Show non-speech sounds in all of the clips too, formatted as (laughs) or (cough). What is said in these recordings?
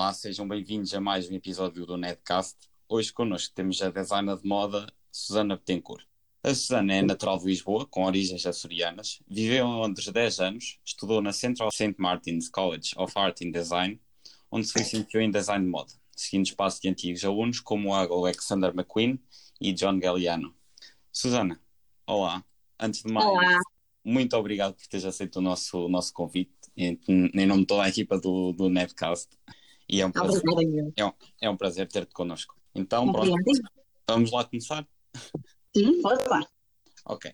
Olá, sejam bem-vindos a mais um episódio do Netcast. Hoje connosco temos a designer de moda Susana Betancourt. A Susana é natural de Lisboa, com origens açorianas, viveu em Londres 10 anos, estudou na Central St. Martin's College of Art and Design, onde se licenciou em design de moda, seguindo espaço de antigos alunos como o Alexander McQueen e John Galliano. Susana, olá. Antes de mais, Olá. muito obrigado por teres aceito o nosso, o nosso convite, em, em nome de toda a equipa do, do Netcast. E é um prazer, é um, é um prazer ter-te connosco. Então, pronto, vamos lá começar? Sim, pode lá. Ok.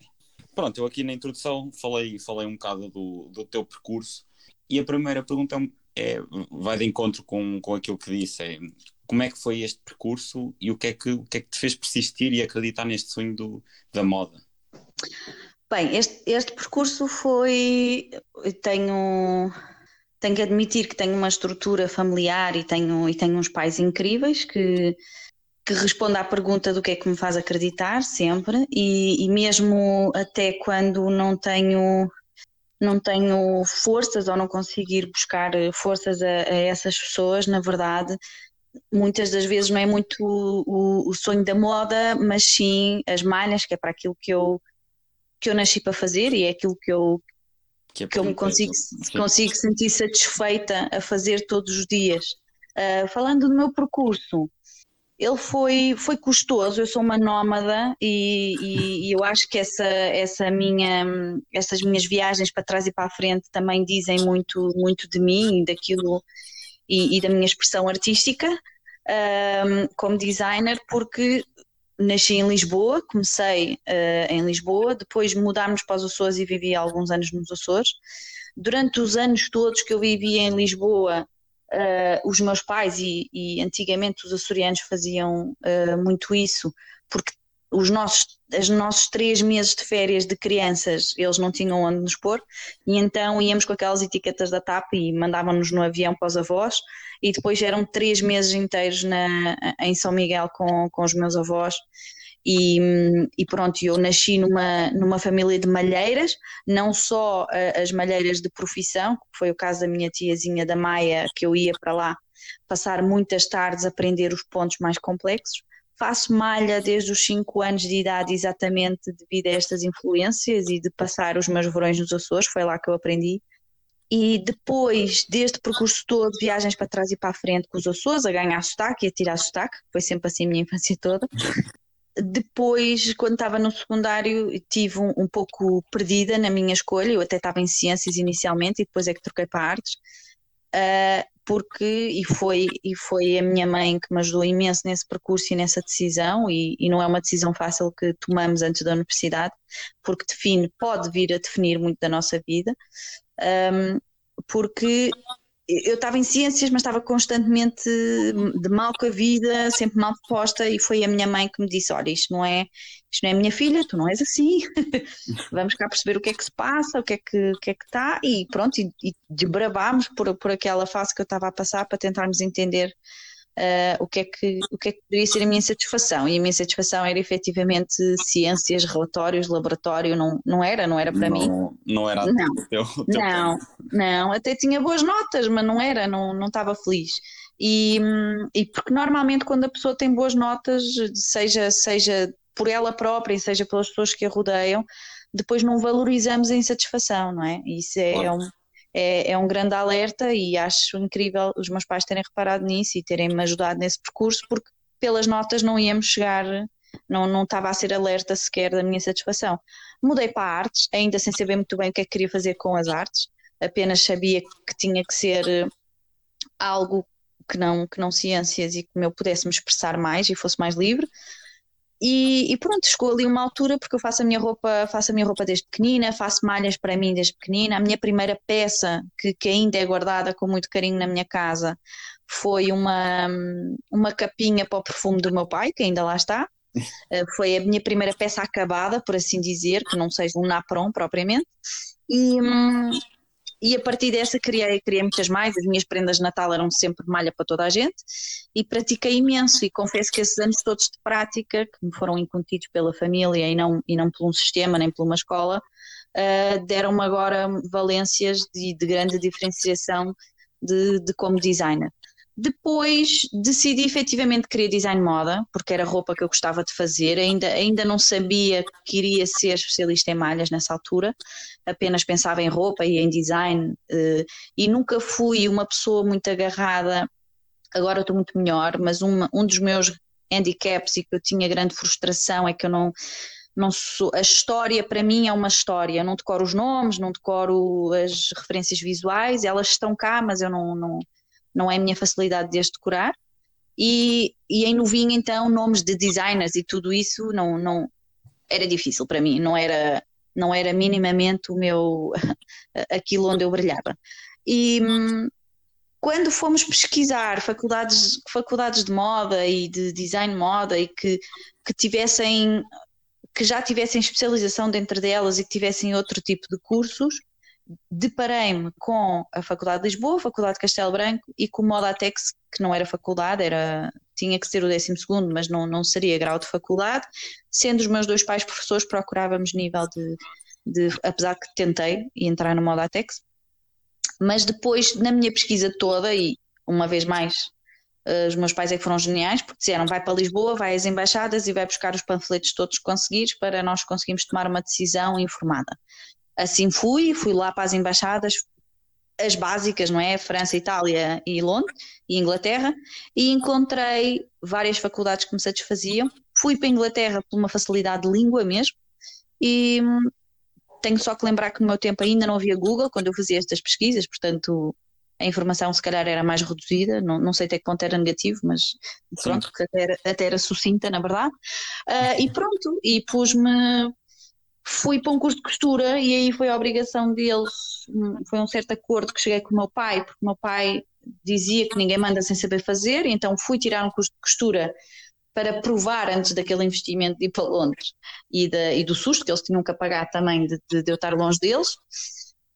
Pronto, eu aqui na introdução falei, falei um bocado do, do teu percurso e a primeira pergunta é, vai de encontro com, com aquilo que disse, é como é que foi este percurso e o que é que, o que, é que te fez persistir e acreditar neste sonho do, da moda? Bem, este, este percurso foi. eu Tenho, tenho que admitir que tenho uma estrutura familiar e tenho, e tenho uns pais incríveis que, que respondem à pergunta do que é que me faz acreditar sempre, e, e mesmo até quando não tenho. Não tenho forças ou não consigo ir buscar forças a, a essas pessoas, na verdade, muitas das vezes não é muito o, o sonho da moda, mas sim as malhas, que é para aquilo que eu, que eu nasci para fazer e é aquilo que eu, é que eu me consigo, Sim. consigo sentir satisfeita a fazer todos os dias. Uh, falando do meu percurso, ele foi, foi custoso, eu sou uma nómada e, e- e eu acho que essa, essa minha, essas minhas viagens para trás e para a frente também dizem muito, muito de mim e daquilo e, e da minha expressão artística um, como designer, porque nasci em Lisboa, comecei uh, em Lisboa, depois mudámos para os Açores e vivi alguns anos nos Açores. Durante os anos todos que eu vivi em Lisboa, uh, os meus pais e, e antigamente os açorianos faziam uh, muito isso, porque os nossos, os nossos três meses de férias de crianças eles não tinham onde nos pôr, e então íamos com aquelas etiquetas da TAP e mandavam-nos no avião para os avós, e depois eram três meses inteiros na, em São Miguel com, com os meus avós. E, e pronto, eu nasci numa, numa família de malheiras, não só uh, as malheiras de profissão, que foi o caso da minha tiazinha da Maia, que eu ia para lá passar muitas tardes a aprender os pontos mais complexos. Faço malha desde os 5 anos de idade, exatamente devido a estas influências e de passar os meus verões nos Açores, foi lá que eu aprendi. E depois deste percurso todo, viagens para trás e para a frente com os Açores, a ganhar sotaque e a tirar sotaque, foi sempre assim a minha (laughs) infância toda. Depois, quando estava no secundário, tive um, um, pouco perdida na minha escolha. Eu até estava em ciências inicialmente e depois é que troquei para artes. Uh, porque, e foi, e foi a minha mãe que me ajudou imenso nesse percurso e nessa decisão, e, e não é uma decisão fácil que tomamos antes da universidade, porque define, pode vir a definir muito da nossa vida, um, porque eu estava em ciências, mas estava constantemente de mal com a vida, sempre mal posta, e foi a minha mãe que me disse: Olha, isto não é, isto não é minha filha, tu não és assim, (laughs) vamos cá perceber o que é que se passa, o que é que, o que, é que está, e pronto, e, e desbravámos por, por aquela fase que eu estava a passar para tentarmos entender uh, o, que é que, o que é que poderia ser a minha satisfação. E a minha satisfação era efetivamente ciências, relatórios, laboratório, não, não era, não era para não, mim. Não era Não. o teu, teu Não, não, até tinha boas notas, mas não era, não, não estava feliz. E, e porque normalmente quando a pessoa tem boas notas, seja, seja por ela própria seja pelas pessoas que a rodeiam, depois não valorizamos a insatisfação, não é? Isso é, Claro. um, é, é um grande alerta e acho incrível os meus pais terem reparado nisso e terem me ajudado nesse percurso, porque pelas notas não íamos chegar, não, não estava a ser alerta sequer da minha satisfação. Mudei para artes, ainda sem saber muito bem o que é que queria fazer com as artes, apenas sabia que tinha que ser eh, algo que não, que não ciências e que eu pudesse me expressar mais e fosse mais livre. E, e pronto, chegou ali uma altura porque eu faço a minha roupa, faço a minha roupa desde pequenina, faço malhas para mim desde pequenina. A minha primeira peça, que, que ainda é guardada com muito carinho na minha casa, foi uma, uma capinha para o perfume do meu pai, que ainda lá está. (laughs) Eh, Foi a minha primeira peça acabada, por assim dizer, que não seja um napron propriamente. E, hum, e a partir dessa criei, criei muitas mais. As minhas prendas de Natal eram sempre malha para toda a gente e pratiquei imenso. E confesso que esses anos todos de prática, que me foram incutidos pela família e não, e não por um sistema nem por uma escola, eh, deram-me agora valências de, de grande diferenciação de, de como designer. Depois decidi efetivamente querer design moda, porque era roupa que eu gostava de fazer. Ainda, ainda não sabia que iria ser especialista em malhas nessa altura, apenas pensava em roupa e em design, eh, e nunca fui uma pessoa muito agarrada. Agora estou muito melhor, mas uma, um dos meus handicaps e que eu tinha grande frustração é que eu não. Não sou, a história para mim é uma história, eu não decoro os nomes, não decoro as referências visuais, elas estão cá, mas eu não, não, não é a minha facilidade de as decorar. E, e em novinho, então, nomes de designers e tudo isso não, não era difícil para mim, não era, não era minimamente o meu (laughs) aquilo onde eu brilhava. E quando fomos pesquisar faculdades, faculdades de moda e de design de moda e que, que tivessem que já tivessem especialização dentro delas e que tivessem outro tipo de cursos, deparei-me com a Faculdade de Lisboa, a Faculdade de Castelo Branco e com o Modatex, que não era faculdade, era, tinha que ser o 12 segundo, mas não, não seria grau de faculdade. Sendo os meus dois pais professores, procurávamos nível de, de apesar que tentei entrar no Modatex. Mas depois, na minha pesquisa toda, e uma vez mais, eh, os meus pais é que foram geniais, porque disseram vai para Lisboa, vai às embaixadas e vai buscar os panfletos todos conseguires para nós conseguirmos tomar uma decisão informada. Assim fui, fui lá para as embaixadas, as básicas, não é? França, Itália e Londres e Inglaterra, e encontrei várias faculdades que me satisfaziam. Fui para a Inglaterra por uma facilidade de língua mesmo, e hum, tenho só que lembrar que no meu tempo ainda não havia Google quando eu fazia estas pesquisas, portanto a informação se calhar era mais reduzida, não, não sei até que ponto era negativo, mas pronto, até era, até era sucinta na verdade. Uh, e pronto, e pus-me fui para um curso de costura e aí foi a obrigação deles, foi um certo acordo que cheguei com o meu pai, porque o meu pai dizia que ninguém manda sem saber fazer, então fui tirar um curso de costura para provar antes daquele investimento de ir para Londres e, e do susto que eles tinham que pagar também de, de, de eu estar longe deles.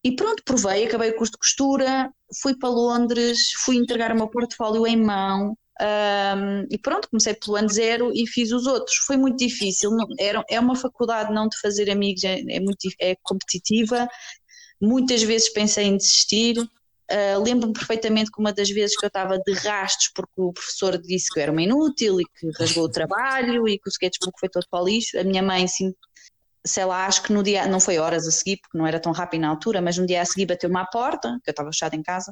E pronto, provei, acabei o curso de costura, fui para Londres, fui entregar o meu portfólio em mão, um, e pronto, comecei pelo ano zero e fiz os outros. Foi muito difícil, não, era, é uma faculdade não de fazer amigos, é, é, muito, é competitiva. Muitas vezes pensei em desistir. Uh, Lembro-me perfeitamente que uma das vezes que eu estava de rastos porque o professor disse que eu era uma inútil e que rasgou o trabalho e que o sketchbook foi todo para o lixo. A minha mãe, sim, sei lá, acho que no dia, não foi horas a seguir, porque não era tão rápido na altura, mas no dia a seguir bateu-me à porta, que eu estava fechada em casa,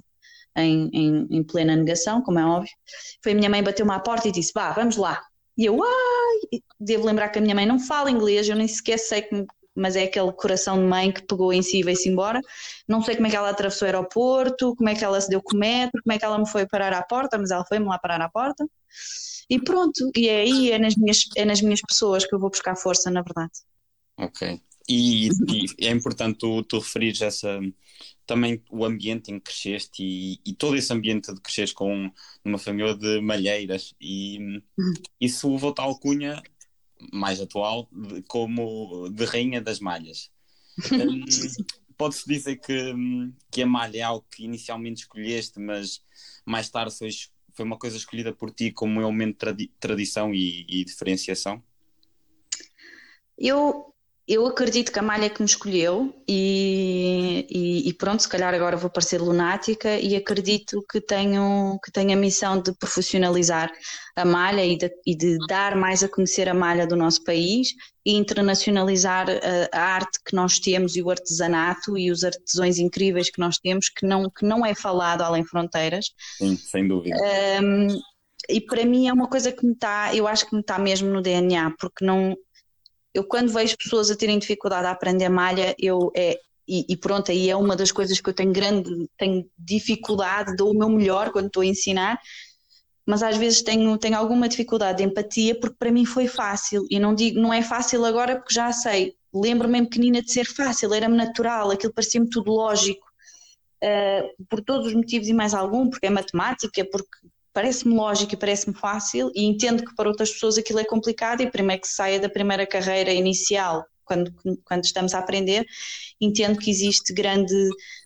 em, em, em, plena negação, como é óbvio. Foi a minha mãe bateu-me à porta e disse: Vá, vamos lá. E eu, ai! Devo lembrar que a minha mãe não fala inglês, eu nem sequer sei como, mas é aquele coração de mãe que pegou em si e veio-se embora. Não sei como é que ela atravessou o aeroporto, como é que ela se deu com o metro, como é que ela me foi parar à porta, mas ela foi-me lá parar à porta. E pronto, e é aí, é nas minhas, é nas minhas pessoas que eu vou buscar força, na verdade. Ok. E, e é importante tu, tu referires essa, também o ambiente em que cresceste e, e todo esse ambiente de cresceres com uma família de malheiras e uhum. isso levou a alcunha mais atual de, como de rainha das malhas. (laughs) um, Pode-se dizer que, que a malha é algo que inicialmente escolheste, mas mais tarde foi, foi uma coisa escolhida por ti como um elemento de tradi tradição e, e diferenciação? Eu eu acredito que a malha que me escolheu e, e, e, pronto, se calhar agora vou parecer lunática e acredito que tenho, que tenho a missão de profissionalizar a malha e de, e de dar mais a conhecer a malha do nosso país e internacionalizar a, a, arte que nós temos e o artesanato e os artesões incríveis que nós temos que não, que não é falado além fronteiras. Sim, sem dúvida. Um, e para mim é uma coisa que me está, eu acho que me está mesmo no DNA, porque não, eu quando vejo pessoas a terem dificuldade a aprender malha, eu é, e, e, pronto, aí é uma das coisas que eu tenho grande, tenho dificuldade, dou o meu melhor quando estou a ensinar, mas às vezes tenho, tenho alguma dificuldade de empatia porque para mim foi fácil, e não digo, não é fácil agora porque já sei, lembro-me pequenina de ser fácil, era-me natural, aquilo parecia-me tudo lógico, uh, por todos os motivos e mais algum, porque é matemática, porque parece-me lógico e parece-me fácil, e entendo que para outras pessoas aquilo é complicado, e primeiro que saia da primeira carreira inicial, quando, quando estamos a aprender, entendo que existe grande,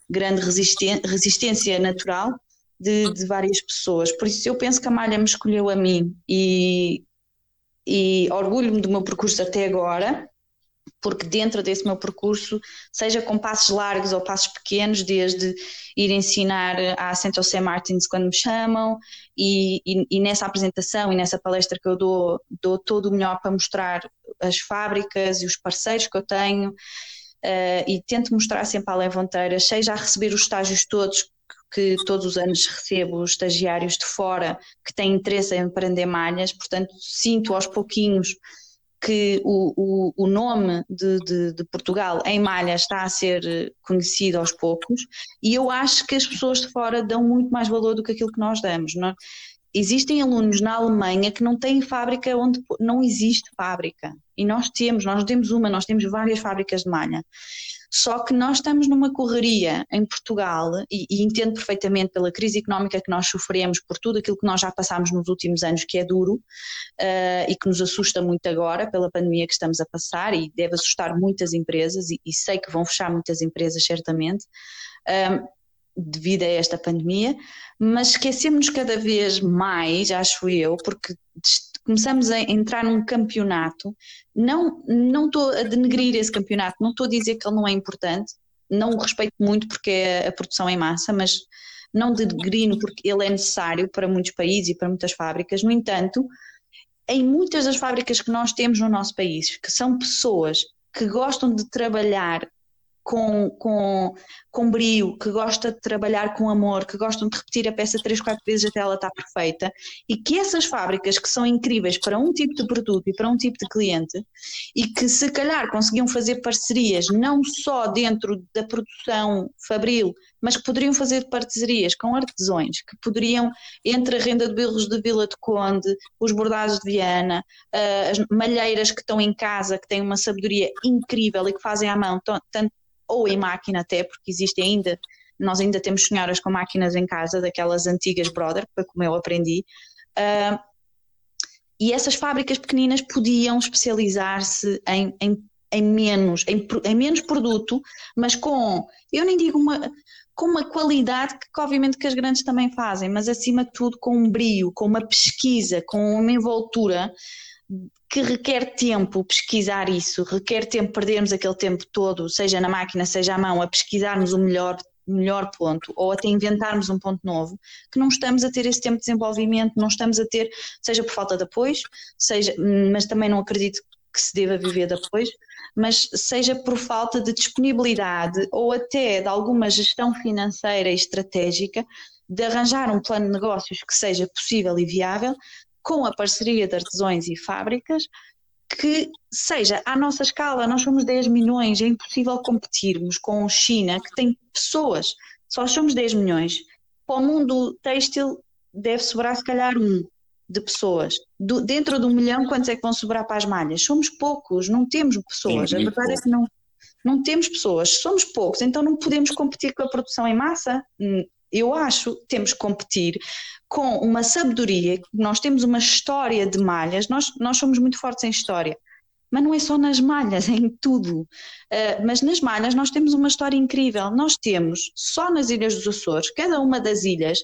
grande resistência natural de, de, várias pessoas. Por isso eu penso que a Malha me escolheu a mim e, e orgulho-me do meu percurso até agora, porque dentro desse meu percurso, seja com passos largos ou passos pequenos, desde ir ensinar à Central St. Martins quando me chamam, e, e, e, nessa apresentação e nessa palestra que eu dou, dou todo o melhor para mostrar as fábricas e os parceiros que eu tenho, uh, e tento mostrar sempre à Levanteira, seja a receber os estágios todos, que todos os anos recebo estagiários de fora que têm interesse em aprender malhas, portanto sinto aos pouquinhos que o, o, o nome de, de, de, Portugal em malha está a ser conhecido aos poucos e eu acho que as pessoas de fora dão muito mais valor do que aquilo que nós damos. Não? É? Existem alunos na Alemanha que não têm fábrica onde não existe fábrica e nós temos, nós temos uma, nós temos várias fábricas de malha. Só que nós estamos numa correria em Portugal, e, e, entendo perfeitamente pela crise económica que nós sofremos, por tudo aquilo que nós já passámos nos últimos anos, que é duro uh, e que nos assusta muito agora, pela pandemia que estamos a passar, e deve assustar muitas empresas, e, e sei que vão fechar muitas empresas, certamente. Uh, devido a esta pandemia, mas esquecemos-nos cada vez mais, acho eu, porque começamos a entrar num campeonato, não não estou a denegrir esse campeonato, não estou a dizer que ele não é importante, não o respeito muito porque é a produção em massa, mas não denegrindo porque ele é necessário para muitos países e para muitas fábricas. No entanto, em muitas das fábricas que nós temos no nosso país, que são pessoas que gostam de trabalhar com, com, com brio, que gosta de trabalhar com amor, que gostam de repetir a peça três, quatro vezes até ela estar perfeita, e que essas fábricas que são incríveis para um tipo de produto e para um tipo de cliente, e que se calhar conseguiam fazer parcerias não só dentro da produção fabril, mas que poderiam fazer parcerias com artesões, que poderiam, entre a renda de bilros de Vila de Conde, os bordados de Viana, eh, as malheiras que estão em casa, que têm uma sabedoria incrível e que fazem à mão tanto ou em máquina até, porque existe ainda, nós ainda temos senhoras com máquinas em casa, daquelas antigas Brother, como eu aprendi, uh, e essas fábricas pequeninas podiam especializar-se em, em, em, menos, em, em, menos produto, mas com, eu nem digo uma, com uma qualidade que, que, obviamente que as grandes também fazem, mas acima de tudo com um brio, com uma pesquisa, com uma envoltura que requer tempo pesquisar isso, requer tempo perdermos aquele tempo todo, seja na máquina, seja à mão, a pesquisarmos o melhor, melhor ponto ou até inventarmos um ponto novo, que não estamos a ter esse tempo de desenvolvimento, não estamos a ter, seja por falta de apoio, seja, mas também não acredito que se deva viver de apoio, mas seja por falta de disponibilidade ou até de alguma gestão financeira e estratégica de arranjar um plano de negócios que seja possível e viável, com a parceria de artesãos e fábricas, que seja à nossa escala, nós somos 10 milhões, é impossível competirmos com China, que tem pessoas, só somos 10 milhões. Para o mundo têxtil deve sobrar se calhar um de pessoas. Do, dentro de um milhão, quantos é que vão sobrar para as malhas? Somos poucos, não temos pessoas. Sim, a verdade pouco. é que não, não temos pessoas, somos poucos, então não podemos competir com a produção em massa. Eu acho que temos que competir com uma sabedoria, nós temos uma história de malhas, nós, nós somos muito fortes em história, mas não é só nas malhas, (laughs) é em tudo. Uh, mas nas malhas nós temos uma história incrível. Nós temos, só nas Ilhas dos Açores, cada uma das ilhas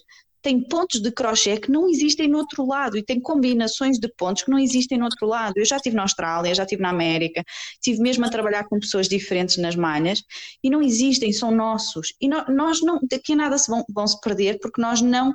tem pontos de crochê que não existem no outro lado e tem combinações de pontos que não existem no outro lado. Eu já estive na Austrália, já estive na América, estive mesmo a trabalhar com pessoas diferentes nas malhas e não existem, são nossos. E no, nós não, daqui a nada se vão, vão se perder porque nós não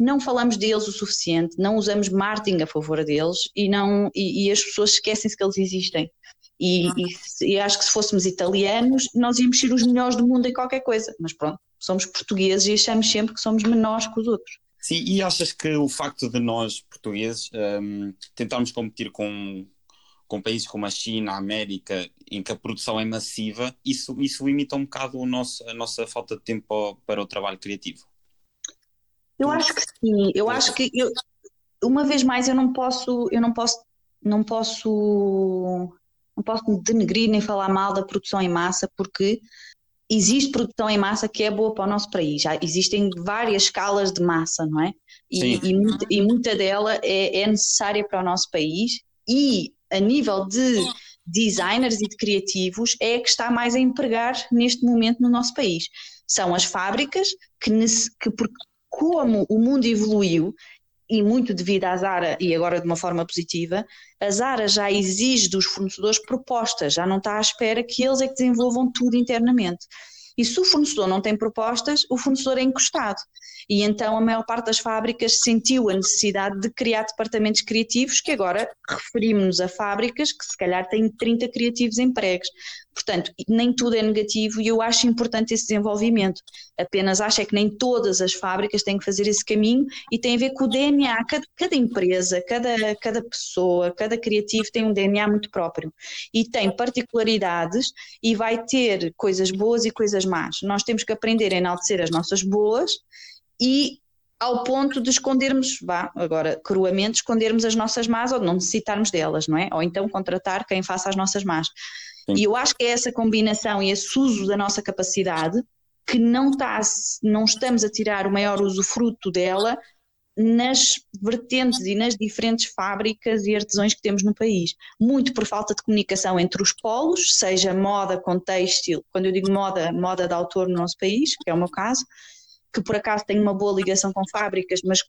não falamos deles o suficiente, não usamos marketing a favor deles e, não, e, e as pessoas esquecem-se que eles existem. E, e, e, acho que se fôssemos italianos, nós íamos ser os melhores do mundo em qualquer coisa. Mas pronto, somos portugueses e achamos sempre que somos menores que os outros. Sim, e achas que o facto de nós, portugueses, um, tentarmos competir com, com países como a China, a América, em que a produção é massiva, isso, isso limita um bocado o nosso, a nossa falta de tempo para o trabalho criativo? Eu acho que sim. Eu acho que eu, uma vez mais eu não posso, eu não posso, não posso, não posso denegrir nem falar mal da produção em massa, porque existe produção em massa que é boa para o nosso país. Já existem várias escalas de massa, não é? E, e, muita, e muita dela é, é necessária para o nosso país e a nível de designers e de criativos é a que está mais a empregar neste momento no nosso país. São as fábricas que, que por, como o mundo evoluiu e muito devido à Zara, e agora de uma forma positiva, a Zara já exige dos fornecedores propostas, já não está à espera que eles é que desenvolvam tudo internamente. E se o fornecedor não tem propostas, o fornecedor é encostado. E então a maior parte das fábricas sentiu a necessidade de criar departamentos criativos, que agora referimos-nos a fábricas que se calhar têm 30 criativos empregos. Portanto, nem tudo é negativo e eu acho importante esse desenvolvimento. Apenas acho é que nem todas as fábricas têm que fazer esse caminho e tem a ver com o DNA. Cada, cada empresa, cada, cada pessoa, cada criativo tem um DNA muito próprio e tem particularidades e vai ter coisas boas e coisas más. Nós temos que aprender a enaltecer as nossas boas e ao ponto de escondermos, vá, agora cruamente, escondermos as nossas más ou não necessitarmos delas, não é? Ou então contratar quem faça as nossas más. Sim. E eu acho que é essa combinação e esse uso da nossa capacidade que não, está, não estamos a tirar o maior usufruto dela nas vertentes e nas diferentes fábricas e artesões que temos no país. Muito por falta de comunicação entre os polos, seja moda com têxtil, quando eu digo moda, moda de autor no nosso país, que é o meu caso, que por acaso tenho uma boa ligação com fábricas, mas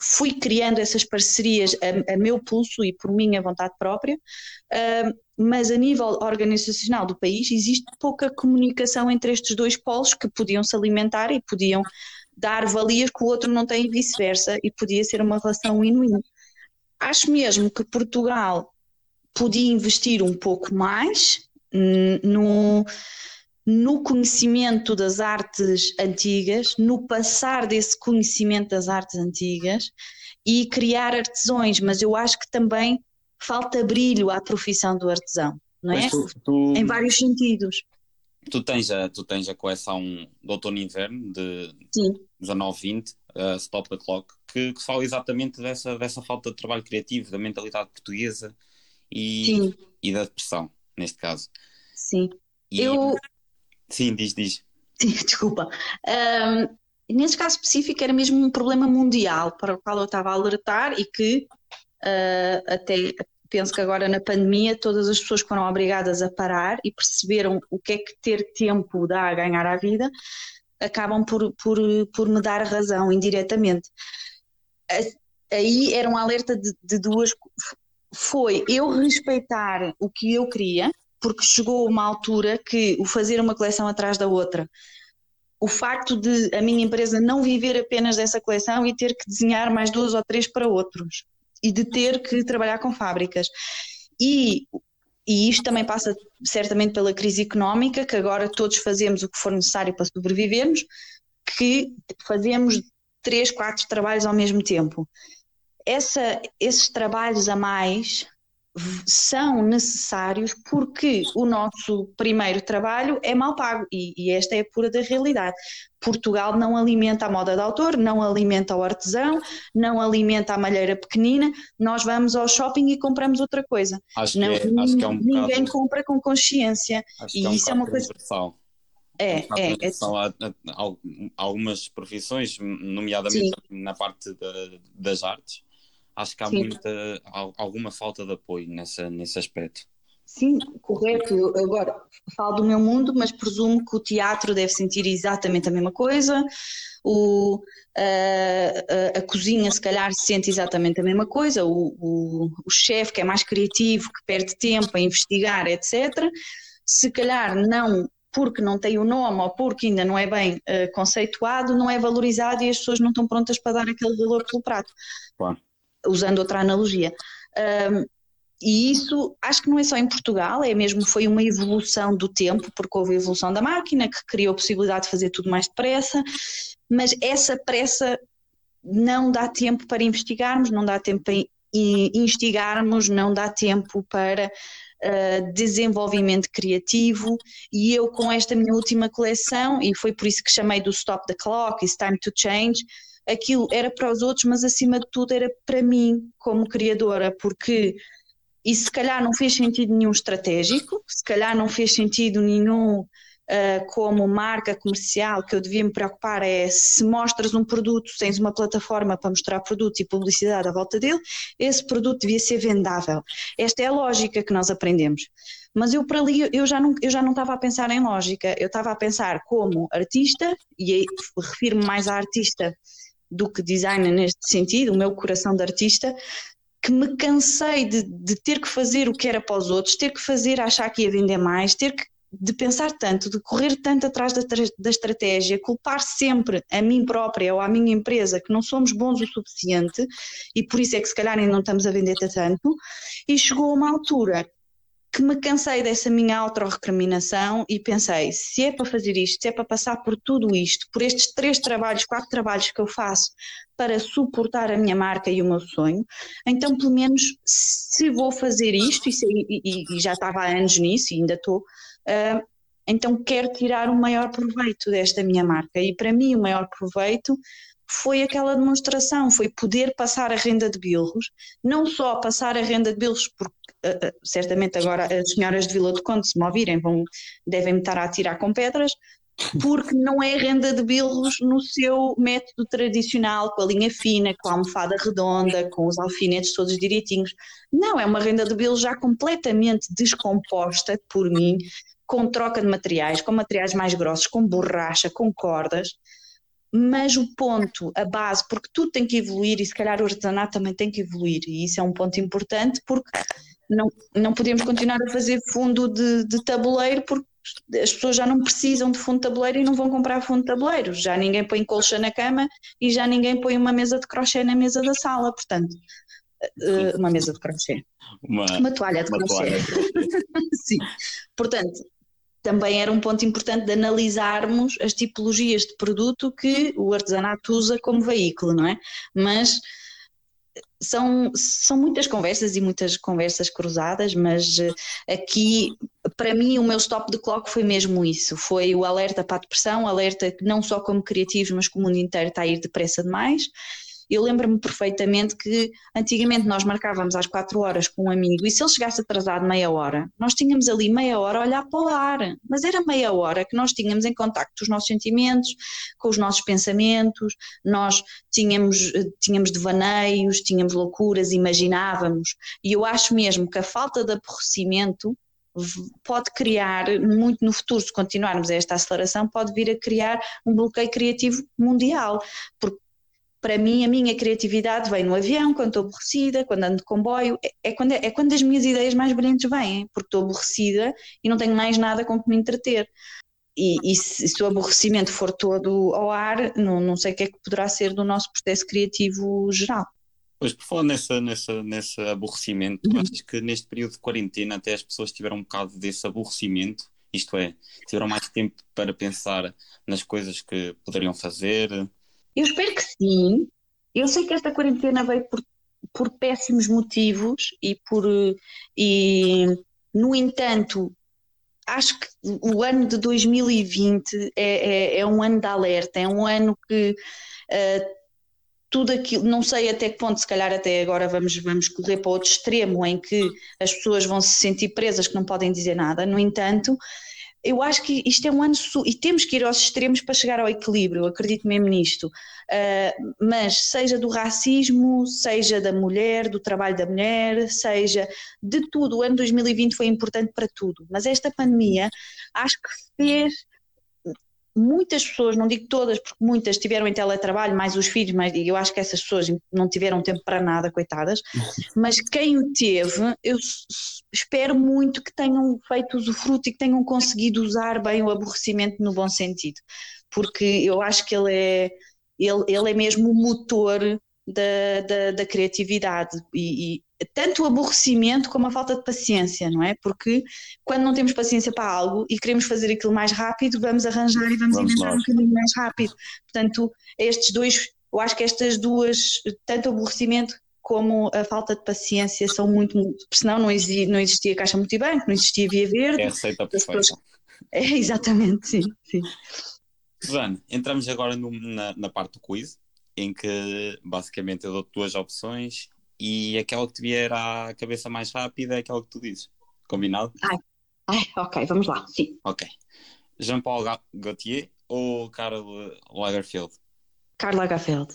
fui criando essas parcerias a, a meu pulso e por minha vontade própria, uh, mas a nível organizacional do país existe pouca comunicação entre estes dois polos que podiam se alimentar e podiam dar valias que o outro não tem e vice-versa, e podia ser uma relação win-win. Acho mesmo que Portugal podia investir um pouco mais hum, no no conhecimento das artes antigas, no passar desse conhecimento das artes antigas e criar artesões, mas eu acho que também falta brilho à profissão do artesão, não é? Tu, tu, em vários sentidos. Tu tens a, tu tens a coleção do outono e inverno de 1920, uh, Stop the Clock, que, que, fala exatamente dessa, dessa falta de trabalho criativo, da mentalidade portuguesa e, e da depressão, neste caso. Sim. E, eu, Sim, diz, diz. (laughs) Desculpa. Um, nesse caso específico era mesmo um problema mundial para o qual eu estava a alertar e que uh, até penso que agora na pandemia todas as pessoas foram obrigadas a parar e perceberam o que é que ter tempo dá a ganhar a vida, acabam por, por, por me dar razão indiretamente. Aí era um alerta de, de duas. Foi eu respeitar o que eu queria, porque chegou uma altura que o fazer uma coleção atrás da outra, o facto de a minha empresa não viver apenas dessa coleção e ter que desenhar mais duas ou três para outros e de ter que trabalhar com fábricas. E, e isto também passa certamente pela crise económica, que agora todos fazemos o que for necessário para sobrevivermos, que fazemos três, quatro trabalhos ao mesmo tempo. Essa, esses trabalhos a mais são necessários porque o nosso primeiro trabalho é mal pago e, e, esta é a pura da realidade. Portugal não alimenta a moda de autor, não alimenta o artesão, não alimenta a malheira pequenina, nós vamos ao shopping e compramos outra coisa. Acho não, que, é, acho que é um ninguém bocado... compra com consciência acho e é um isso é uma coisa... Transversal. É, é, é. Há, algumas profissões, nomeadamente Sim. na parte de, das artes, acho que há Sim. muita, alguma falta de apoio nessa, nesse aspecto. Sim, correto. Eu agora falo do meu mundo, mas presumo que o teatro deve sentir exatamente a mesma coisa, o, a, a, a cozinha se calhar sente exatamente a mesma coisa, o, o, o chefe que é mais criativo, que perde tempo a investigar, etc. Se calhar não porque não tem o nome ou porque ainda não é bem uh, conceituado, não é valorizado e as pessoas não estão prontas para dar aquele valor pelo prato. Claro usando outra analogia. Um, e isso acho que não é só em Portugal, é mesmo foi uma evolução do tempo, porque houve a evolução da máquina que criou a possibilidade de fazer tudo mais depressa, mas essa pressa não dá tempo para investigarmos, não dá tempo para instigarmos, não dá tempo para uh, desenvolvimento criativo. E eu, com esta minha última coleção, e foi por isso que chamei do Stop the Clock, It's Time to Change, aquilo era para os outros, mas acima de tudo era para mim como criadora, porque isso se calhar não fez sentido nenhum estratégico, se calhar não fez sentido nenhum uh, como marca comercial que eu devia me preocupar é se mostras um produto, tens uma plataforma para mostrar produto e publicidade à volta dele, esse produto devia ser vendável. Esta é a lógica que nós aprendemos. Mas eu para ali eu já não, eu já não estava a pensar em lógica, eu estava a pensar como artista, e refiro-me mais à artista do que design neste sentido, o meu coração de artista, que me cansei de, de ter que fazer o que era para os outros, ter que fazer achar que ia vender mais, ter que de pensar tanto, de correr tanto atrás da, da, estratégia, culpar sempre a mim própria ou à minha empresa que não somos bons o suficiente e por isso é que se calhar ainda não estamos a vender tanto, e chegou uma altura que me cansei dessa minha autorrecriminação e pensei, se é para fazer isto, se é para passar por tudo isto, por estes três trabalhos, quatro trabalhos que eu faço para suportar a minha marca e o meu sonho, então pelo menos se vou fazer isto, e, e, e já estava há anos nisso e ainda estou, uh, então quero tirar o maior proveito desta minha marca. E para mim o maior proveito foi aquela demonstração, foi poder passar a renda de bilros, não só passar a renda de bilros, porque uh, uh, certamente agora as senhoras de Vila do Conde, se me ouvirem, vão, devem estar a atirar com pedras, porque não é renda de bilros no seu método tradicional, com a linha fina, com a almofada redonda, com os alfinetes todos direitinhos. Não, é uma renda de bilros já completamente descomposta por mim, com troca de materiais, com materiais mais grossos, com borracha, com cordas mas o ponto, a base, porque tudo tem que evoluir e se calhar o artesanato também tem que evoluir, e isso é um ponto importante porque não, não podemos continuar a fazer fundo de, de tabuleiro porque as pessoas já não precisam de fundo de tabuleiro e não vão comprar fundo de tabuleiro, já ninguém põe colcha na cama e já ninguém põe uma mesa de crochê na mesa da sala, portanto, eh, uma mesa de crochê. Uma, uma toalha de uma crochê. Toalha. (laughs) Sim. Portanto, também era um ponto importante de analisarmos as tipologias de produto que o artesanato usa como veículo, não é? Mas são, são muitas conversas e muitas conversas cruzadas, mas eh, aqui, para mim, o meu stop de clock foi mesmo isso: foi o alerta para a depressão, alerta que não só como criativos, mas como o mundo inteiro está a ir depressa demais eu lembro-me perfeitamente que antigamente nós marcávamos às quatro horas com um amigo e se ele chegasse atrasado meia hora, nós tínhamos ali meia hora a olhar para o ar, mas era meia hora que nós tínhamos em contacto com os nossos sentimentos, com os nossos pensamentos, nós tínhamos, tínhamos devaneios, tínhamos loucuras, imaginávamos. E eu acho mesmo que a falta de aborrecimento pode criar, muito no futuro, se continuarmos esta aceleração, pode vir a criar um bloqueio criativo mundial, porque para mim, a minha criatividade vem no avião, quando estou aborrecida, quando ando de comboio, é, é, quando, é quando as minhas ideias mais brilhantes vêm, porque estou aborrecida e não tenho mais nada com que me entreter. E, e se, se, o aborrecimento for todo ao ar, não, não sei o que é que poderá ser do nosso processo criativo geral. Pois, por falar nessa, nessa, nesse aborrecimento, uhum. achas que neste período de quarentena até as pessoas tiveram um bocado desse aborrecimento? Isto é, tiveram mais tempo para pensar nas coisas que poderiam fazer? Eu espero que sim. Eu sei que esta quarentena veio por, por péssimos motivos e por. E, no entanto, acho que o ano de 2020 é, é, é um ano de alerta, é um ano que. Uh, tudo aquilo, não sei até que ponto, se calhar até agora vamos, vamos correr para outro extremo em que as pessoas vão se sentir presas que não podem dizer nada. No entanto, eu acho que isto é um ano e temos que ir aos extremos para chegar ao equilíbrio, acredito mesmo nisto. Uh, mas seja do racismo, seja da mulher, do trabalho da mulher, seja de tudo, o ano 2020 foi importante para tudo. Mas esta pandemia acho que fez muitas pessoas, não digo todas, porque muitas tiveram em teletrabalho, mais os filhos, mas eu acho que essas pessoas não tiveram tempo para nada, coitadas, mas quem o teve, eu espero muito que tenham feito usufruto e que tenham conseguido usar bem o aborrecimento no bom sentido, porque eu acho que ele é, ele, ele é mesmo o motor da, da, da criatividade e, e, tanto o aborrecimento como a falta de paciência, não é? Porque quando não temos paciência para algo e queremos fazer aquilo mais rápido, vamos arranjar e vamos, vamos inventar um caminho mais rápido. Portanto, estes dois, eu acho que estas duas, tanto o aborrecimento como a falta de paciência são muito, muito senão não existia, não existia Caixa Multibanco, não existia Via Verde. É aceita perfeita. (laughs) É, exatamente, sim, sim. Entramos agora no, na, na parte do quiz em que basicamente eu dou duas opções e aquela que te vier à cabeça mais rápida é aquela que tu dizes. Combinado? Ai, ai ok, vamos lá, sim. Ok. Jean-Paul Gaultier ou Karl Lagerfeld? Karl Lagerfeld.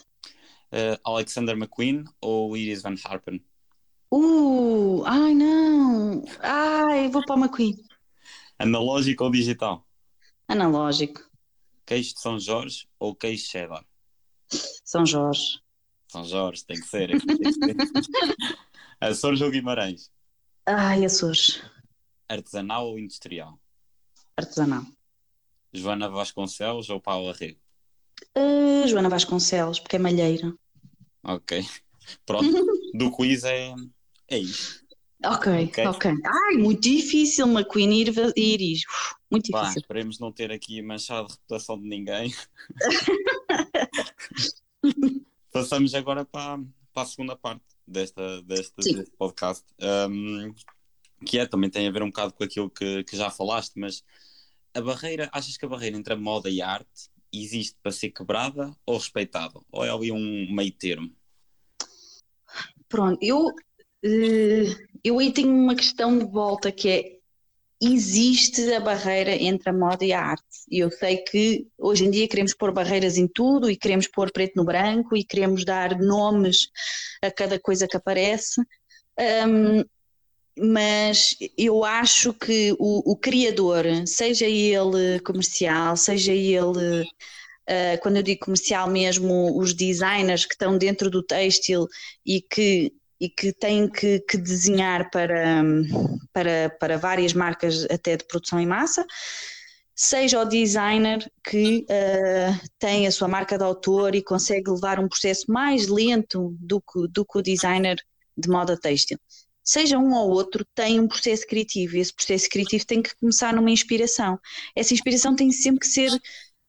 Uh, Alexander McQueen ou Iris Van Harpen? Uh, ai não! Ai, vou para o McQueen. Analógico ou digital? Analógico. Queijo de São Jorge ou queijo cheddar? São Jorge. São Jorge, tem que ser. Aqui tem que ser. (laughs) Açores ou Guimarães? Ai, Açores. Artesanal ou industrial? Artesanal. Joana Vasconcelos ou Paula Rego? Uh, Joana Vasconcelos, porque é malheira. Ok. Pronto. Do quiz é, é isso. Ok, Ok. ok. Ai, muito difícil, McQueen e Ir- Iris. Uf, Muito difícil. esperemos não ter aqui manchado a reputação de ninguém. (laughs) Passamos agora para, para a segunda parte desta, desta, Sim. deste podcast, um, que é, também tem a ver um bocado com aquilo que, que já falaste, mas a barreira, achas que a barreira entre a moda e a arte existe para ser quebrada ou respeitada? Ou é ali um meio termo? Pronto, eu, eh, eu aí tenho uma questão de volta que é existe a barreira entre a moda e a arte. E eu sei que hoje em dia queremos pôr barreiras em tudo e queremos pôr preto no branco e queremos dar nomes a cada coisa que aparece. Ahm, mas eu acho que o, o criador, seja ele comercial, seja ele, ah, quando eu digo comercial mesmo, os designers que estão dentro do têxtil e que, e que têm que, que desenhar para, para, para várias marcas até de produção em massa, seja o designer que ah, tem a sua marca de autor e consegue levar um processo mais lento do que, do que o designer de moda têxtil. Seja um ou outro, tem um processo criativo e esse processo criativo tem que começar numa inspiração. Essa inspiração tem sempre que ser,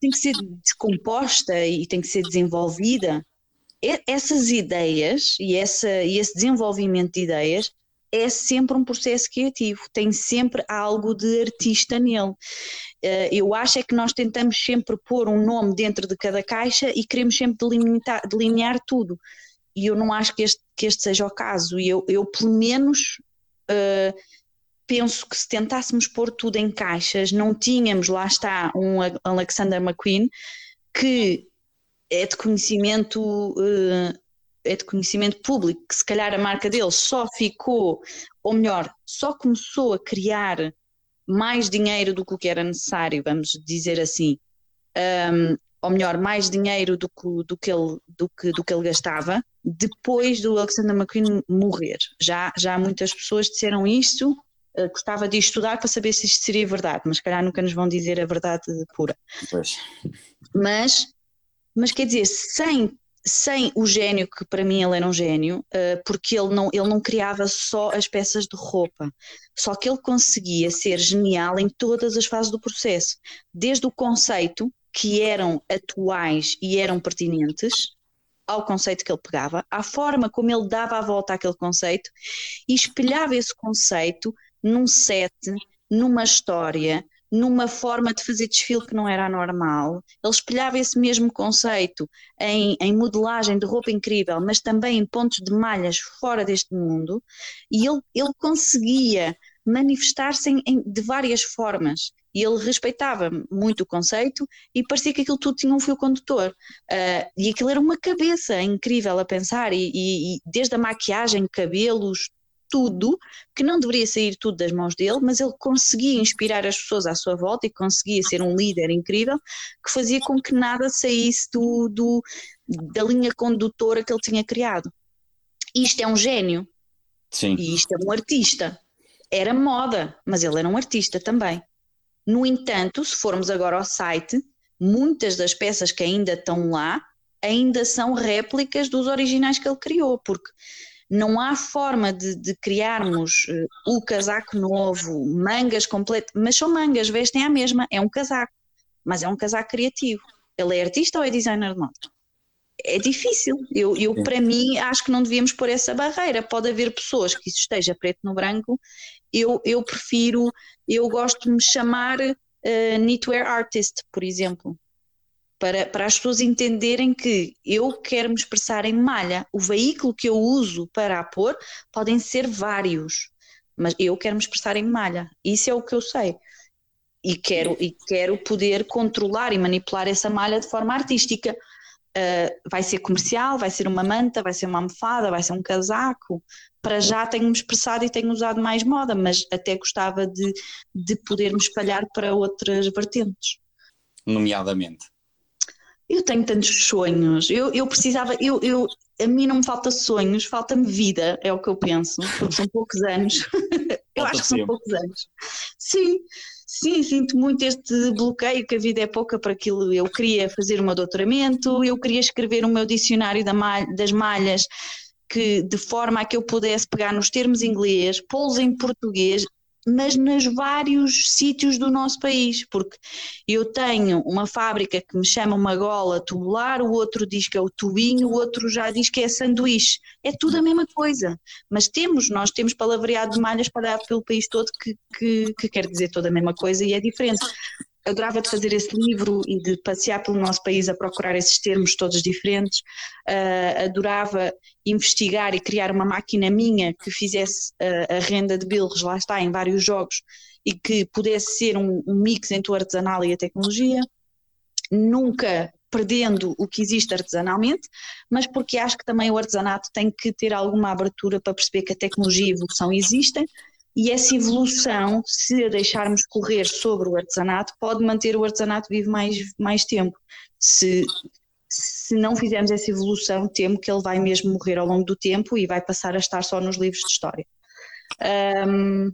tem que ser descomposta e tem que ser desenvolvida essas ideias e, essa, esse desenvolvimento de ideias é sempre um processo criativo, tem sempre algo de artista nele. Eh, Eu acho é que nós tentamos sempre pôr um nome dentro de cada caixa e queremos sempre delimitar, delinear tudo. E eu não acho que este, que este seja o caso. Eu, eu pelo menos, eh, penso que se tentássemos pôr tudo em caixas, não tínhamos, lá está, um Alexander McQueen que é de conhecimento eh, é de conhecimento público que se calhar a marca dele só ficou, ou melhor, só começou a criar mais dinheiro do que o que era necessário, vamos dizer assim, Um, ou melhor, mais dinheiro do que, do que, ele, do que, do que ele gastava, depois do Alexander McQueen morrer. Já, já muitas pessoas disseram isto, eh, gostava de estudar para saber se isto seria verdade, mas se calhar nunca nos vão dizer a verdade pura Pois. mas, mas quer dizer, sem, sem o gênio, que para mim ele era um gênio, eh, porque ele não, ele não criava só as peças de roupa, só que ele conseguia ser genial em todas as fases do processo, desde o conceito, que eram atuais e eram pertinentes, ao conceito que ele pegava, à forma como ele dava a volta àquele conceito e espelhava esse conceito num set, numa história, numa forma de fazer desfile que não era normal. Ele espelhava esse mesmo conceito em, em modelagem de roupa incrível, mas também em pontos de malhas fora deste mundo, e ele, ele conseguia manifestar-se de várias formas. E ele respeitava muito o conceito e parecia que aquilo tudo tinha um fio condutor. Ah, e aquilo era uma cabeça incrível a pensar, e, e- e desde a maquiagem, cabelos, tudo, que não deveria sair tudo das mãos dele, mas ele conseguia inspirar as pessoas à sua volta e conseguia ser um líder incrível que fazia com que nada saísse do, do- da linha condutora que ele tinha criado. Isto é um gênio Sim. e isto é um artista. Era moda, mas ele era um artista também. No entanto, se formos agora ao site, muitas das peças que ainda estão lá ainda são réplicas dos originais que ele criou, porque não há forma de, de criarmos eh, o casaco novo, mangas completas, mas são mangas, vestem a mesma, é um casaco, mas é um casaco criativo. Ele é artista ou é designer de moda? É difícil. Eu, eu para mim, acho que não devíamos pôr essa barreira. Pode haver pessoas que isso esteja preto no branco. Eu, eu prefiro, eu gosto de me chamar eh, knitwear artist, por exemplo para, para as pessoas entenderem que eu quero me expressar em malha. O veículo que eu uso para a pôr podem ser vários, mas eu quero me expressar em malha. Isso é o que eu sei. E quero, e quero poder controlar e manipular essa malha de forma artística. Uh, vai ser comercial, vai ser uma manta, vai ser uma almofada, vai ser um casaco. Para já tenho-me expressado e tenho usado mais moda, mas até gostava de, de poder me espalhar para outras vertentes. Nomeadamente. Eu tenho tantos sonhos. Eu, eu precisava, eu, eu, a mim não me falta sonhos, falta-me vida, é o que eu penso, porque são poucos anos. (laughs) eu acho que são poucos anos. Sim, sim, sinto muito este bloqueio que a vida é pouca para aquilo. Eu queria fazer o meu doutoramento, eu queria escrever o meu dicionário das malhas que de forma a que eu pudesse pegar nos termos em inglês, pô-los em português mas nos vários sítios do nosso país, porque eu tenho uma fábrica que me chama uma gola tubular, o outro diz que é o tubinho, o outro já diz que é sanduíche. É tudo a mesma coisa, mas temos, nós temos palavreado de malhas para dar pelo país todo que, que, que quer dizer toda a mesma coisa e é diferente adorava de fazer esse livro e de passear pelo nosso país a procurar esses termos todos diferentes. Uh, adorava investigar e criar uma máquina minha que fizesse uh, a renda de bilros, lá está, em vários jogos, e que pudesse ser um, um mix entre o artesanal e a tecnologia. Nunca perdendo o que existe artesanalmente, mas porque acho que também o artesanato tem que ter alguma abertura para perceber que a tecnologia e a evolução existem e essa evolução, se a deixarmos correr sobre o artesanato, pode manter o artesanato vivo mais, mais tempo. Se, se não fizermos essa evolução, temo que ele vai mesmo morrer ao longo do tempo e vai passar a estar só nos livros de história. Um,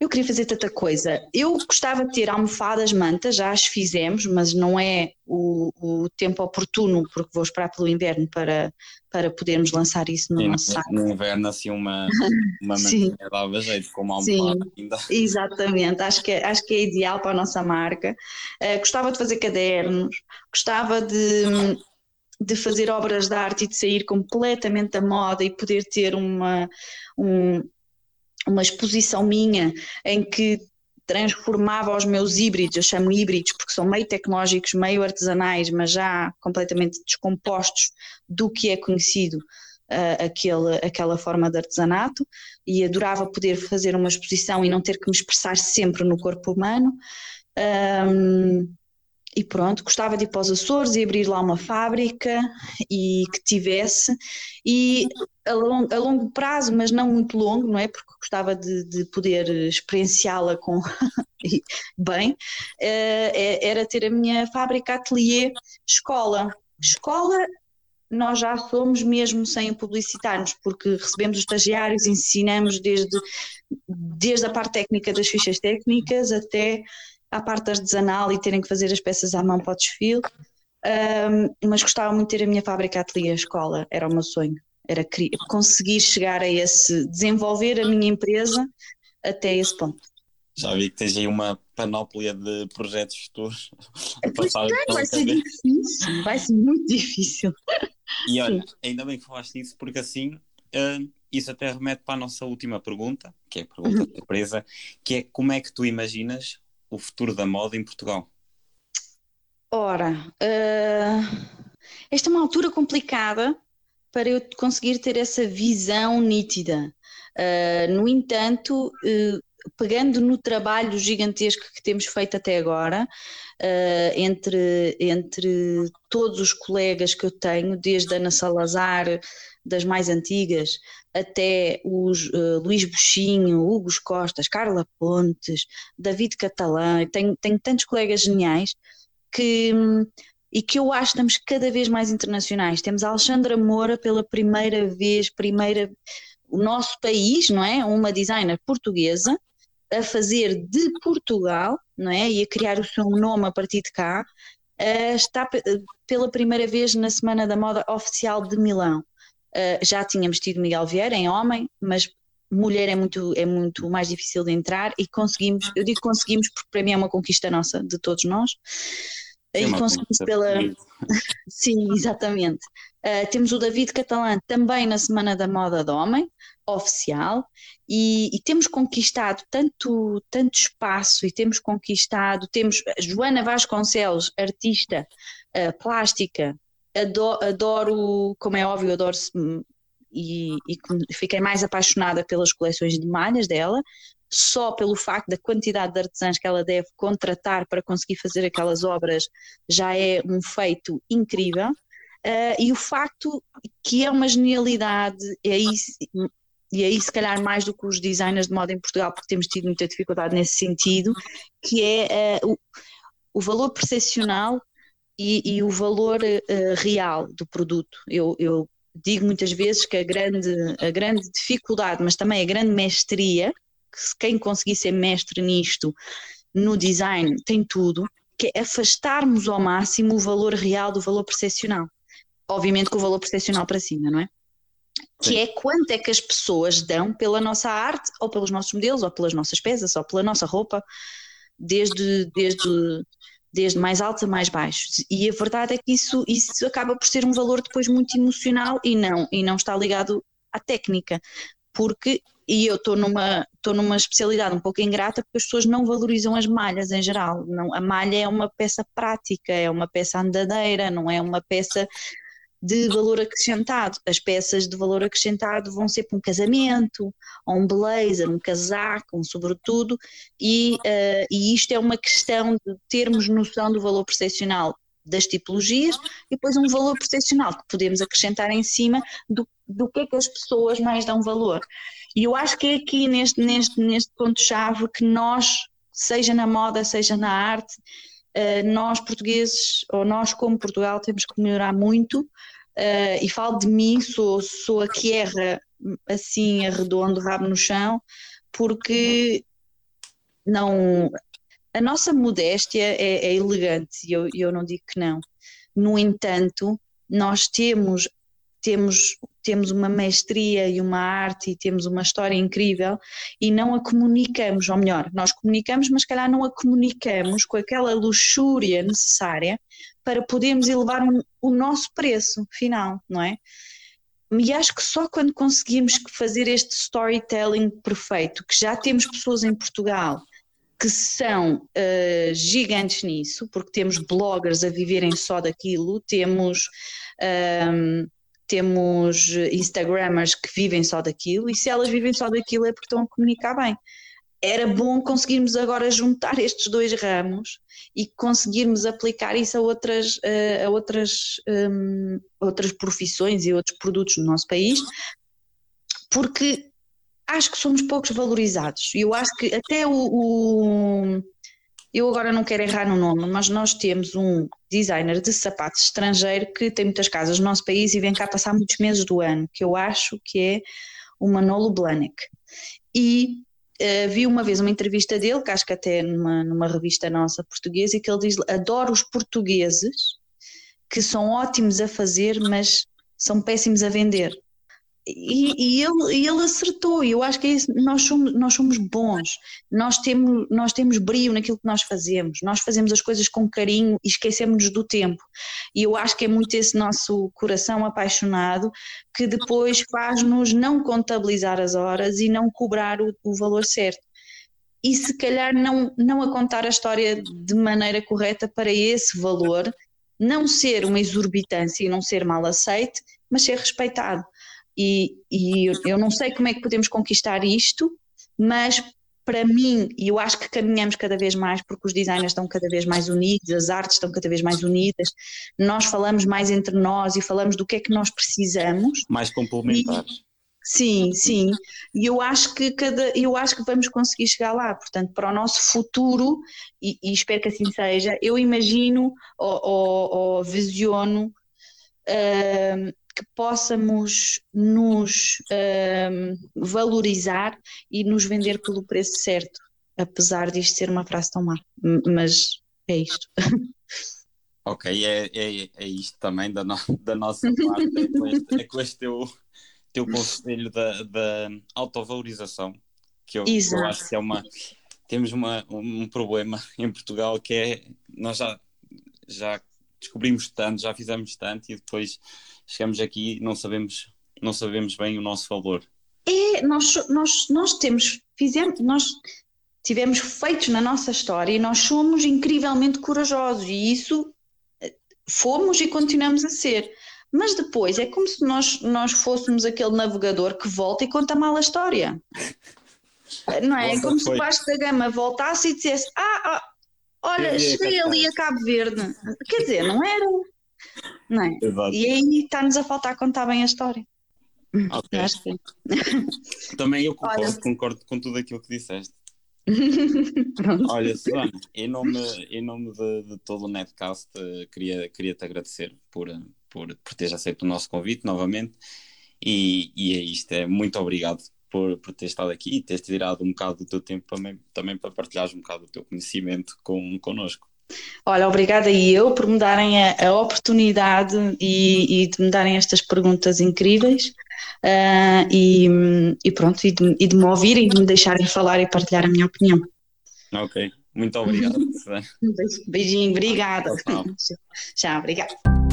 eu queria fazer tanta coisa. Eu gostava de ter almofadas, mantas, já as fizemos, mas não é o, o tempo oportuno, porque vou esperar pelo inverno para, para podermos lançar isso no Sim, nosso site. No inverno, assim, uma, uma (laughs) mantinha dava jeito, com uma almofada Sim, ainda. Exatamente, acho que, é, acho que é ideal para a nossa marca. Uh, gostava de fazer cadernos, gostava de de fazer obras de arte e de sair completamente da moda e poder ter uma, um, uma exposição minha em que transformava os meus híbridos, eu chamo híbridos porque são meio tecnológicos, meio artesanais, mas já completamente descompostos do que é conhecido uh, aquele, aquela forma de artesanato e adorava poder fazer uma exposição e não ter que me expressar sempre no corpo humano. Um, e pronto, gostava de ir para os Açores e abrir lá uma fábrica e que tivesse, e a, a longo prazo, mas não muito longo, não é? Porque gostava de, de poder experienciá-la com (laughs) bem, eh, é, era ter a minha fábrica, ateliê, escola. Escola nós já somos mesmo sem publicitarmos, porque recebemos os estagiários, ensinamos desde, desde a parte técnica das fichas técnicas até à parte artesanal e terem que fazer as peças à mão para o desfile. Um, mas gostava muito de ter a minha fábrica ateliê a escola, era o meu sonho. Era conseguir chegar a esse, desenvolver a minha empresa até esse ponto. Já vi que tens aí uma panóplia de projetos futuros. (laughs) Pois é, vai ser difícil, vai ser muito difícil. E olha, Sim. ainda bem que falaste isso, porque assim uh, isso até remete para a nossa última pergunta, que é a pergunta uhum. de surpresa, que é como é que tu imaginas o futuro da moda em Portugal? Ora, uh, esta é uma altura complicada para eu conseguir ter essa visão nítida. Uh, no entanto, uh, pegando no trabalho gigantesco que temos feito até agora, entre, entre todos os colegas que eu tenho, desde Ana Salazar, das mais antigas, até os uh, Luís Buxinho, Hugo Costas, Carla Pontes, David Catalã, tenho, tenho tantos colegas geniais que e que eu acho que estamos cada vez mais internacionais. Temos a Alexandra Moura pela primeira vez, primeira o nosso país, não é? Uma designer portuguesa a fazer de Portugal, não é? E a criar o seu nome a partir de cá, uh, está pela primeira vez na Semana da Moda Oficial de Milão. Uh, já tínhamos tido Miguel Vieira em homem, mas mulher é muito, é muito mais difícil de entrar e conseguimos, eu digo conseguimos porque para mim é uma conquista nossa, de todos nós. É e conseguimos pela. (laughs) Sim, exatamente. Uh, temos o David Catalã também na Semana da Moda do Homem, oficial, e, e, temos conquistado tanto, tanto espaço e temos conquistado, temos Joana Vasconcelos, artista uh, plástica, adoro, adoro, como é óbvio, adoro e, e fiquei mais apaixonada pelas coleções de malhas dela, só pelo facto da quantidade de artesãs que ela deve contratar para conseguir fazer aquelas obras já é um feito incrível. Uh, e o facto que é uma genialidade, é aí, e aí se calhar mais do que os designers de moda em Portugal, porque temos tido muita dificuldade nesse sentido, que é uh, o, o valor percepcional e, e o valor uh, real do produto. Eu, eu, digo muitas vezes que a grande, a grande dificuldade, mas também a grande mestria, que quem conseguir ser mestre nisto, no design, tem tudo, que é afastarmos ao máximo o valor real do valor percepcional. Obviamente com o valor percepcional para cima, não é? que Sim. é quanto é que as pessoas dão pela nossa arte, ou pelos nossos modelos, ou pelas nossas peças, ou pela nossa roupa, desde, desde, desde mais altos a mais baixos. E a verdade é que isso, isso acaba por ser um valor depois muito emocional e não, e não está ligado à técnica. Porque, e eu estou numa, estou numa especialidade um pouco ingrata, porque as pessoas não valorizam as malhas em geral. Não, a malha é uma peça prática, é uma peça andadeira, não é uma peça de valor acrescentado. As peças de valor acrescentado vão ser para um casamento, ou um blazer, um casaco, um sobretudo, e, uh, e isto é uma questão de termos noção do valor percepcional das tipologias e depois um valor percepcional que podemos acrescentar em cima do, do que é que as pessoas mais dão valor. E eu acho que é aqui neste, neste, neste ponto-chave que nós, seja na moda, seja na arte, uh, nós portugueses, ou nós como Portugal, temos que melhorar muito uh, e falo de mim, sou, sou a que erra assim, arredondo, rabo no chão, porque não. A nossa modéstia é, é elegante, eu, eu não digo que não. No entanto, nós temos temos, temos uma mestria e uma arte e temos uma história incrível e não a comunicamos, ou melhor, nós comunicamos, mas calhar não a comunicamos com aquela luxúria necessária para podermos elevar um, o nosso preço final, não é? E acho que só quando conseguimos fazer este storytelling perfeito, que já temos pessoas em Portugal que são uh, gigantes nisso, porque temos bloggers a viverem só daquilo, temos, um, ehm, temos Instagrammers que vivem só daquilo, e se elas vivem só daquilo é porque estão a comunicar bem era bom conseguirmos agora juntar estes dois ramos e conseguirmos aplicar isso a outras, a outras, um, outras profissões e outros produtos no nosso país, porque acho que somos poucos valorizados. E eu acho que até o, o, Eu agora não quero errar no nome, mas nós temos um designer de sapatos estrangeiro que tem muitas casas no nosso país e vem cá passar muitos meses do ano, que eu acho que é o Manolo Blanek. E Uh, vi uma vez uma entrevista dele, que acho que até numa, numa revista nossa portuguesa, e que ele diz: Adoro os portugueses que são ótimos a fazer, mas são péssimos a vender. E, e, ele, e ele acertou, e eu acho que é isso, nós, somos, nós somos bons, nós temos, nós temos brio naquilo que nós fazemos, nós fazemos as coisas com carinho e esquecemos do tempo. E eu acho que é muito esse nosso coração apaixonado que depois faz-nos não contabilizar as horas e não cobrar o, o valor certo. E se calhar não, não a contar a história de maneira correta para esse valor, não ser uma exorbitância e não ser mal aceite, mas ser respeitado. E, e eu não sei como é que podemos conquistar isto, mas para mim, e eu acho que caminhamos cada vez mais porque os designers estão cada vez mais unidos, as artes estão cada vez mais unidas, nós falamos mais entre nós e falamos do que é que nós precisamos. Mais complementares. E, sim, sim. E eu acho que cada, eu acho que vamos conseguir chegar lá. Portanto, para o nosso futuro, e, e espero que assim seja, eu imagino ou, ou, ou visiono. Uh, que possamos nos um, valorizar e nos vender pelo preço certo, apesar disto ser uma frase tão má. Mas é isto. (laughs) Ok, é, é, é isto também da, no, da nossa parte, é com este, é com este teu, teu conselho da, da autovalorização, que eu, eu, acho que é uma. Temos uma, um problema em Portugal que é nós já, já descobrimos tanto, já fizemos tanto e depois chegamos aqui e não sabemos, não sabemos bem o nosso valor. É, nós, nós, nós temos, fizemos, nós tivemos feitos na nossa história e nós somos incrivelmente corajosos e isso eh, fomos e continuamos a ser. Mas depois é como se nós, nós fôssemos aquele navegador que volta e conta mal a história. (laughs) Não é? é como foi. se o Vasco da Gama voltasse e dissesse: Ah, ah olha, cheguei ali a Cabo Verde. Quer dizer, não era. Não é? E aí está-nos a faltar contar bem a história. Okay. (laughs) Também eu concordo, Olha, concordo com tudo aquilo que disseste. (laughs) Olha, Susana, em nome, em nome de, de todo o Netcast, uh, queria, queria te agradecer por, por, por teres aceito o nosso convite novamente. E, e é isto, é muito obrigado por, por ter estado aqui e teres tirado um bocado do teu tempo também, também para partilhares um bocado do teu conhecimento com, connosco. Olha, obrigada e eu por me darem a, a oportunidade e, e, de me darem estas perguntas incríveis uh, e, e, pronto, e de, e de me ouvirem, de me deixarem falar e partilhar a minha opinião. Ok, muito obrigado. (laughs) Beijinho, obrigada. Tchau, tchau obrigada.